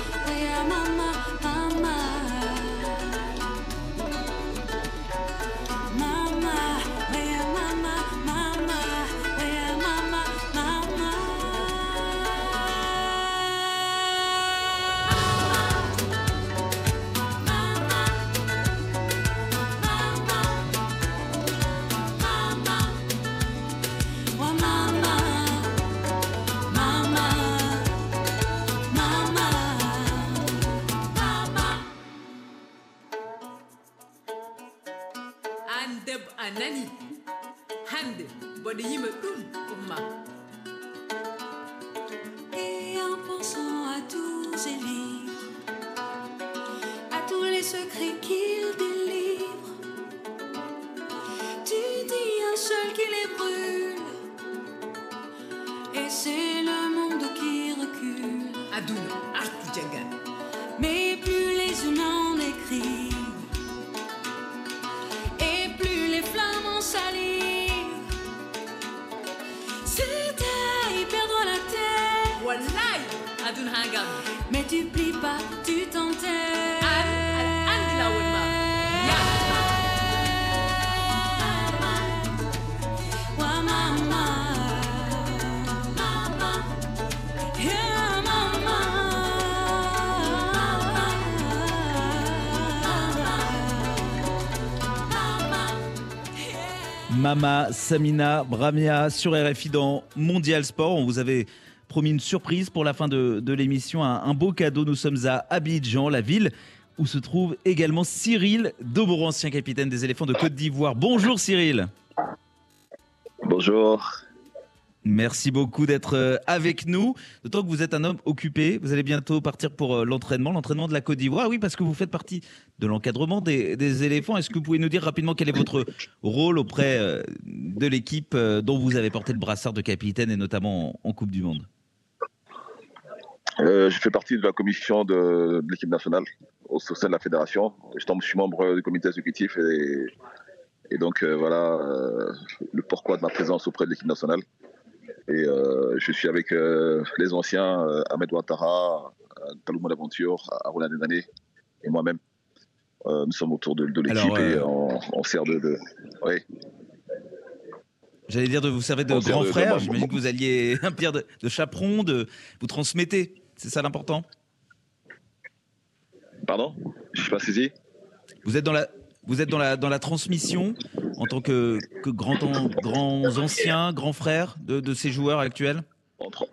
a nani hande mboɗo yima ɗum umma Et en pensant à tous ces livres, à tous les secrets qu'ils délivrent, tu dis un seul qui les brûle, et c'est le monde qui recule. aduna Mama Samina Bramia sur RFI dans Mondial Sport. On vous avait promis une surprise pour la fin de, l'émission, un, beau cadeau. Nous sommes à Abidjan, la ville où se trouve également Cyril Domoro, ancien capitaine des éléphants de Côte d'Ivoire. Bonjour Cyril. Bonjour. Merci beaucoup d'être euh, avec nous. D'autant que vous êtes un homme occupé. Vous allez bientôt partir pour euh, l'entraînement, l'entraînement de la Côte d'Ivoire. Oui, parce que vous faites partie de l'encadrement des, éléphants. Est-ce que vous pouvez nous dire rapidement quel est votre rôle auprès euh, de l'équipe dont vous avez porté le brassard de capitaine et notamment en, Coupe du Monde? Je fais partie de la commission de, l'équipe nationale au sein de la fédération. Je, je suis membre du comité exécutif et, donc voilà le pourquoi de ma présence auprès de l'équipe nationale. Et euh, je suis avec euh, les anciens euh, Ahmed Ouattara, Kalouma Laventure, Aruna Denane et moi-même. Nous sommes autour de, de l'équipe et on, on sert de, de- oui. J'allais dire de vous servir de On grand frère. J'imagine que vous alliez un pire de, de chaperon, de vous transmettez. C'est ça l'important? Pardon? Je suis pas saisi. Vous êtes dans la, vous êtes dans la, dans la transmission en tant que, que grand, an- grands anciens, grands frères de, de ces joueurs actuels? On, tra-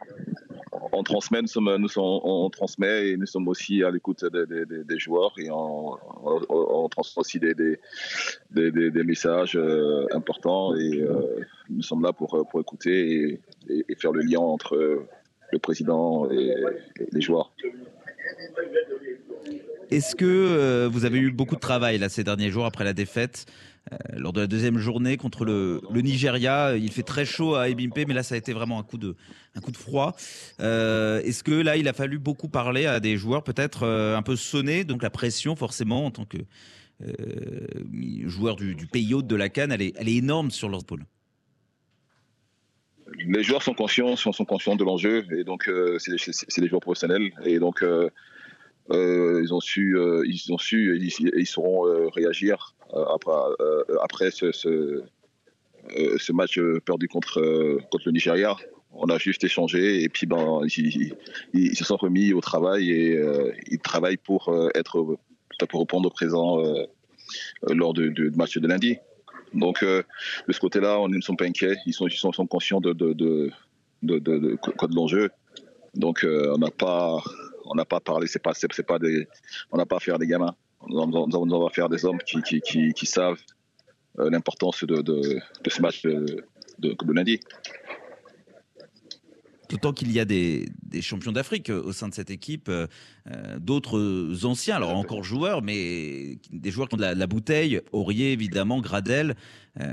on transmet, nous, sommes, nous sommes- on, transmet et nous sommes aussi à l'écoute des, des- joueurs et on, transmet aussi des, des, messages euh, importants et euh, nous sommes là pour, pour écouter et, et- faire le lien entre le président et les joueurs. Est-ce que euh, vous avez eu beaucoup de travail là ces derniers jours après la défaite euh, lors de la deuxième journée contre le, Nigeria? Il fait très chaud à Ebimpe, mais là ça a été vraiment un coup de, un coup de froid. Euh, Est-ce que là il a fallu beaucoup parler à des joueurs peut-être un peu sonnés, donc la pression forcément en tant que joueur du, pays hôte de la Cannes, elle est, elle est énorme sur leur pôle. les joueurs sont conscients, sont, conscients de l'enjeu et donc c'est des- joueurs professionnels et donc ils ont su, euh, ils ont su, ils, ils sauront euh, réagir euh, après, euh, après ce, euh, match euh, perdu contre, euh, le Nigeria. On a juste échangé et puis ben, ils, ils- ils se sont remis au travail et euh, ils travaillent pour euh, être pour répondre au présent euh, euh, lors du match de lundi. Donc euh, de ce côté-là, on ne sont pas inquiets. Ils sont, ils conscients de, de, de, l'enjeu. Donc euh, on n'a pas on n'a pas parlé. C'est pas c'est, pas des on n'a pas à faire des gamins. On, va faire des hommes qui, savent euh, l'importance de, ce match de, de lundi. D'autant qu'il y a des, des champions d'Afrique euh, au sein de cette équipe, euh, euh, d'autres anciens, alors encore joueurs, mais des joueurs qui ont de la, de la bouteille, Aurier évidemment, Gradel, euh,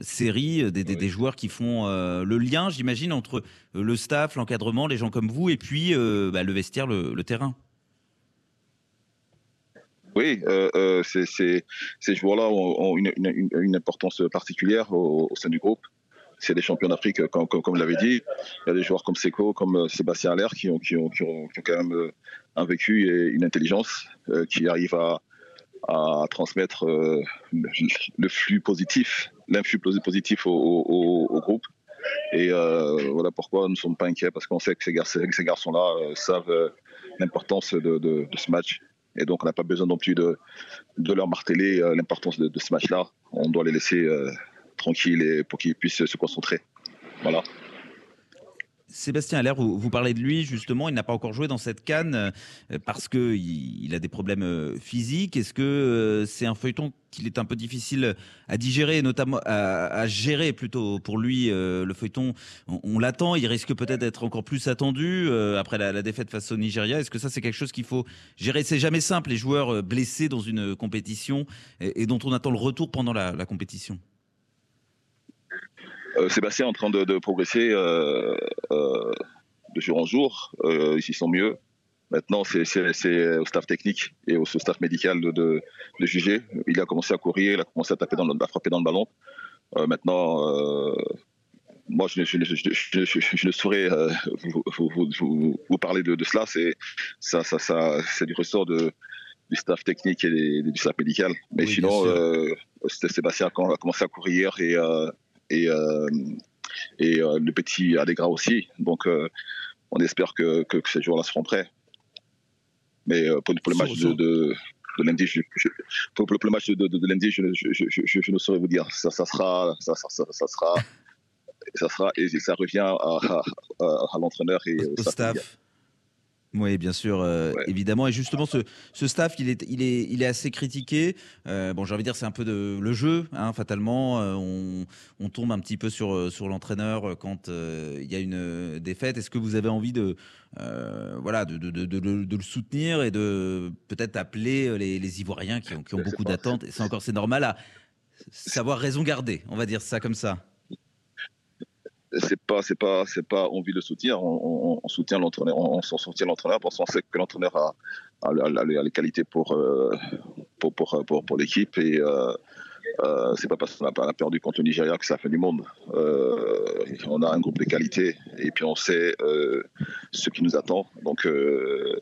Série, des, des- des joueurs qui font euh, le lien, j'imagine, entre le staff, l'encadrement, les gens comme vous, et puis bah, le vestiaire, le, le terrain. Oui, euh, euh, ces joueurs-là ont, ont une, une- une- une importance particulière au, au sein du groupe. C'est des champions d'Afrique, euh, comme, comme, comme l'avait dit. Il y a des joueurs comme Seco, comme euh, Sébastien Allaire qui ont, quand même euh, un vécu et une intelligence qui arrivent à, transmettre le, flux positif, l'influx posi- positif au, groupe. Et voilà pourquoi nous ne sommes pas inquiets, parce qu'on sait que ces, gar- ces- ces garçons-là savent l'importance de, ce match. Et donc on n'a pas besoin non plus de, leur marteler l'importance de, ce match-là. On doit les laisser tranquilles et pour qu'ils puissent se concentrer. Voilà. Sébastien Allaire, vous, parlez de lui justement, il n'a pas encore joué dans cette canne euh, parce que il, il a des problèmes euh, physiques. Est-ce que euh, c'est un feuilleton qu'il est un peu difficile à digérer, notamment à, gérer plutôt pour lui le feuilleton? On, l'attend, il risque peut-être d'être encore plus attendu après la, défaite face au Nigeria. Est-ce que ça c'est quelque chose qu'il faut gérer? C'est jamais simple les joueurs blessés dans une compétition et, dont on attend le retour pendant la compétition. Euh, Sébastien est en train de, de progresser euh, euh, de jour en jour. Ils s'y sont mieux. Maintenant, c'est- au staff technique et au staff médical de, de, de juger. Il a commencé à courir, il a commencé à taper dans le, à frapper dans le ballon. Euh, maintenant, euh, moi, je, ne- je, ne- je, je- je- je ne saurais euh, vous, vous- vous- vous- vous parler de, de cela. C'est ça, ça, ça, c'est du ressort de, du staff technique et des- du staff médical. Mais Oui, sinon, Sébastien a commencé à courir et et, euh, et euh, le petit Allegra aussi. Donc, euh, on espère que, que, que ces joueurs-là seront prêts. Mais pour, pour le match de, de, de lundi, je, je- pour, pour le match de, de, lundi, je, je, ne saurais vous dire. Ça, ça sera, ça, ça, ça, sera, ça sera, et ça revient à, à, à- l'entraîneur et au au staff. Oui, bien sûr, euh, évidemment. Et justement, ce, ce staff, il est, il est, il est assez critiqué. Euh, bon, j'ai envie de dire, c'est un peu de, le jeu, hein, fatalement. Euh, on, on tombe un petit peu sur, sur l'entraîneur quand il y a une défaite. Est-ce que vous avez envie de, voilà, de, le soutenir et de peut-être appeler les, les Ivoiriens qui ont, qui ont beaucoup d'attentes? Et c'est encore, c'est normal à savoir raison garder, on va dire ça comme ça. C'est pas c'est pas c'est pas envie de le soutenir on, on- on soutient l'entraîneur on, on soutient l'entraîneur parce qu'on sait que l'entraîneur a, a, a- a les qualités pour euh, pour pour, pour, pour l'équipe et euh, euh, c'est pas parce qu'on a, on perdu contre le Nigeria que ça fait du monde. Euh, on a un groupe de qualité et puis on sait euh, ce qui nous attend. Donc euh,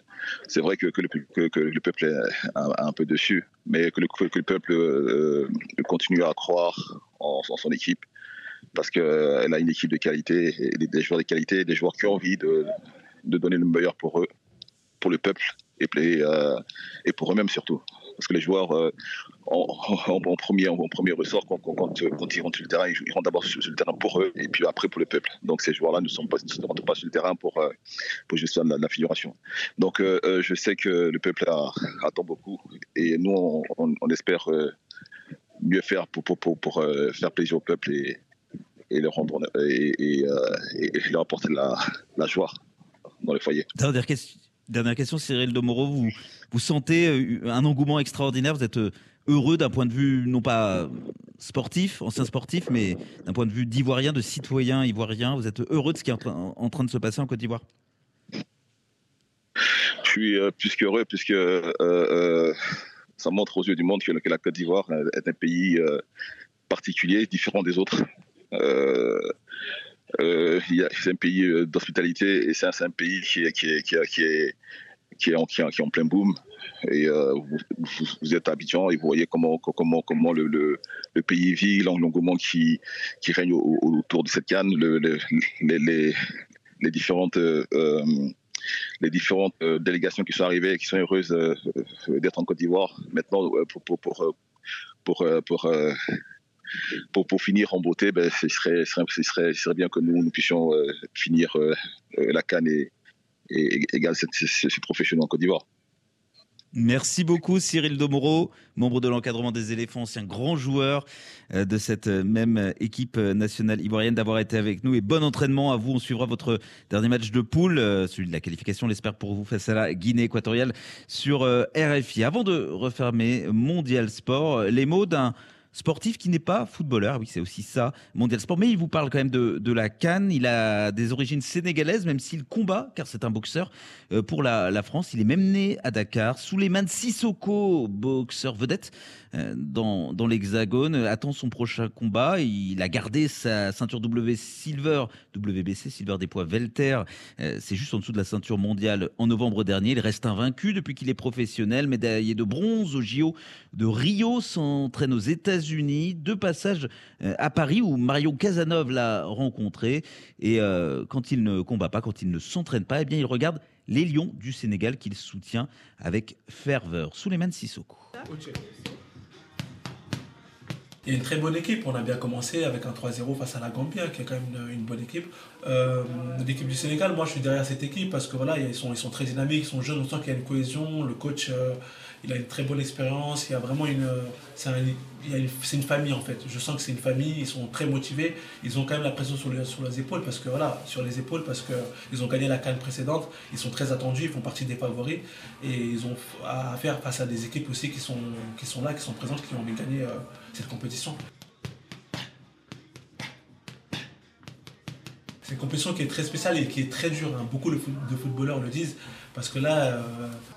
c'est vrai que, que, le, que, que le peuple est un, un peu dessus mais que le, que le peuple euh, continue à croire en, en son équipe parce qu'elle a une équipe de qualité, des, joueurs de qualité, des joueurs qui ont envie de, de donner le meilleur pour eux, pour le peuple et, et, euh, pour eux-mêmes surtout. Parce que les joueurs, euh, en, premier, en, premier ressort, quand, quand, ils rentrent sur le terrain, ils, ils rentrent d'abord sur, le terrain pour eux et puis après pour le peuple. Donc ces joueurs-là ne, sont pas, rentrent pas sur le terrain pour, euh, pour juste la, figuration. Donc euh, euh, je sais que le peuple attend beaucoup et nous, on, espère euh, mieux faire pour, pour, pour, pour, euh, faire plaisir au peuple et, et leur, rendre, et, et, euh, et- leur apporter la, la joie dans le foyer. Dernière question, dernière question Cyril Domoro, vous, vous sentez euh, un engouement extraordinaire, vous êtes euh, heureux d'un point de vue, non pas sportif, ancien sportif, mais d'un point de vue d'ivoirien, de citoyen ivoirien, vous êtes heureux de ce qui est en train, en train de se passer en Côte d'Ivoire? Je suis plus qu'heureux puisque euh, euh, ça montre aux yeux du monde que, la Côte d'Ivoire est un pays particulier, différent des autres. Euh, euh, c'est un pays euh, d'hospitalité et c'est un, pays qui est, qui est, qui est, qui est, en, qui est en- plein boom. Et vous, êtes à Abidjan et vous voyez comment, comment, comment le, le, le pays vit, l'engouement qui, qui règne au- au- autour de cette canne, le- le- les, les- les différentes, les différentes délégations qui sont arrivées et qui sont heureuses d'être en Côte d'Ivoire. Maintenant, pour, pour, pour, pour, pour, finir en beauté, ben, ce, serait, bien que nous, puissions euh, finir euh, euh, la canne et, et, ce, nous en Côte d'Ivoire. Merci beaucoup Cyril Domoro, membre de l'encadrement des éléphants, ancien grand joueur de cette même équipe nationale ivoirienne d'avoir été avec nous et bon entraînement à vous. On suivra votre dernier match de poule, celui de la qualification, on l'espère pour vous face à la Guinée équatoriale sur RFI. Avant de refermer Mondial Sport, les mots d'un sportif qui n'est pas footballeur, oui c'est aussi ça, Mondial Sport, mais il vous parle quand même de, de la Cannes, il a des origines sénégalaises, même s'il combat, car c'est un boxeur euh, pour la, la France, il est même né à Dakar, sous les mains de Sissoko, boxeur vedette dans, dans l'Hexagone, attend son prochain combat, il a gardé sa ceinture W Silver, WBC, Silver des poids Velter, euh, c'est juste en dessous de la ceinture mondiale en novembre dernier, il reste invaincu depuis qu'il est professionnel, médaillé de bronze au JO de Rio, s'entraîne aux États-Unis, deux passages euh, à Paris où Mario Casanov l'a rencontré. Et euh, quand il ne combat pas, quand il ne s'entraîne pas, eh bien, il regarde les Lions du Sénégal qu'il soutient avec ferveur. Souleymane Sissoko. Il y a une très bonne équipe. On a bien commencé avec un 3-0 face à la Gambie, hein, qui est quand même une, une bonne équipe. Euh, L'équipe du Sénégal, moi je suis derrière cette équipe parce que voilà, ils sont, ils sont très dynamiques, ils sont jeunes, on sent qu'il y a une cohésion. Le coach, euh, il a une très bonne expérience. Il y a vraiment une. C'est une, famille en fait. Je sens que c'est une famille, ils sont très motivés. Ils ont quand même la pression sur, les- sur leurs épaules parce que voilà, sur les épaules parce qu'ils ont gagné la canne précédente. Ils sont très attendus, ils font partie des favoris et ils ont à faire face à des équipes aussi qui sont, qui sont là, qui sont présentes, qui ont gagné euh, cette compétition. C'est une compétition qui est très spéciale et qui est très dure. hein. Beaucoup de de footballeurs le disent. Parce que là, euh,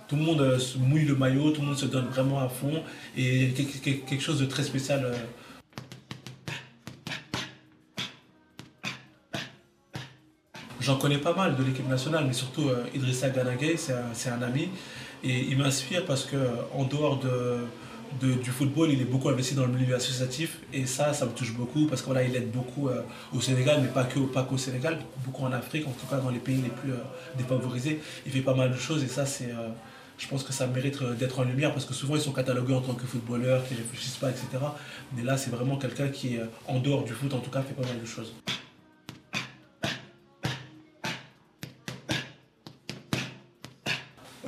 tout le monde euh, se mouille le maillot, tout le monde se donne vraiment à fond. Et quelque, chose de très spécial. euh. J'en connais pas mal de l'équipe nationale, mais surtout Idrissa Ganagay, c'est un, un ami. Et il m'inspire parce que en dehors de, du football, il est beaucoup investi dans le milieu associatif. Et ça, ça me touche beaucoup parce qu'il il aide beaucoup euh, au Sénégal, mais pas que pas qu'au Sénégal, beaucoup en Afrique, en tout cas dans les pays les plus euh, défavorisés. Il fait pas mal de choses et ça, c'est. euh, je pense que ça mérite d'être en lumière parce que souvent ils sont catalogués en tant que footballeurs, qui réfléchissent pas, etc. Mais là, c'est vraiment quelqu'un qui, en dehors du foot, en tout cas, fait pas mal de choses.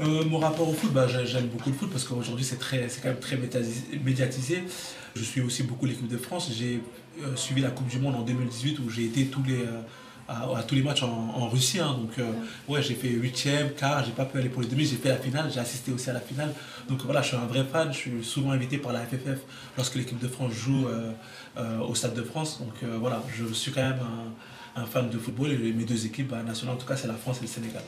Euh, mon rapport au foot, bah, j'ai- j'aime beaucoup le foot parce qu'aujourd'hui c'est très, c'est quand même très médiatisé. Je suis aussi beaucoup l'équipe de France. J'ai euh, suivi la Coupe du Monde en 2018 où j'ai été tous les, euh, à, à tous les matchs en, en Russie. hein. Donc ouais, j'ai fait huitième, quart, j'ai pas pu aller pour les demi, j'ai fait la finale, j'ai assisté aussi à la finale. Donc voilà, je suis un vrai fan. Je suis souvent invité par la FFF lorsque l'équipe de France joue au Stade de France. Donc voilà, je suis quand même un, un fan de football et mes deux équipes bah, nationales, en tout cas, c'est la France et le Sénégal.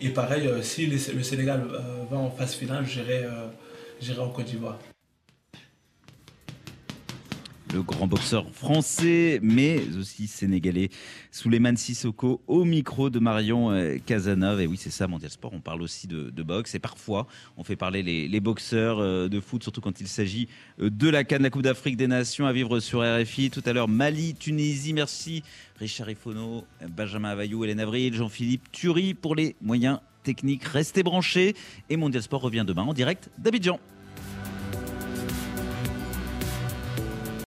Et pareil, euh, si le Sénégal euh, va en phase finale, j'irai euh, j'irai en Côte d'Ivoire. Le grand boxeur français, mais aussi sénégalais, Souleymane Sissoko, au micro de Marion euh, Casanov. Et oui, c'est ça, Mondial Sport. On parle aussi de, boxe. Et parfois, on fait parler les, les boxeurs euh, de foot, surtout quand il s'agit euh, de la Cannes, la Coupe d'Afrique des Nations, à vivre sur RFI. Tout à l'heure, Mali, Tunisie. Merci Richard Ifono, Benjamin Availlou, Hélène Avril, Jean-Philippe Thury pour les moyens techniques. Restez branchés. Et Mondial Sport revient demain en direct d'Abidjan.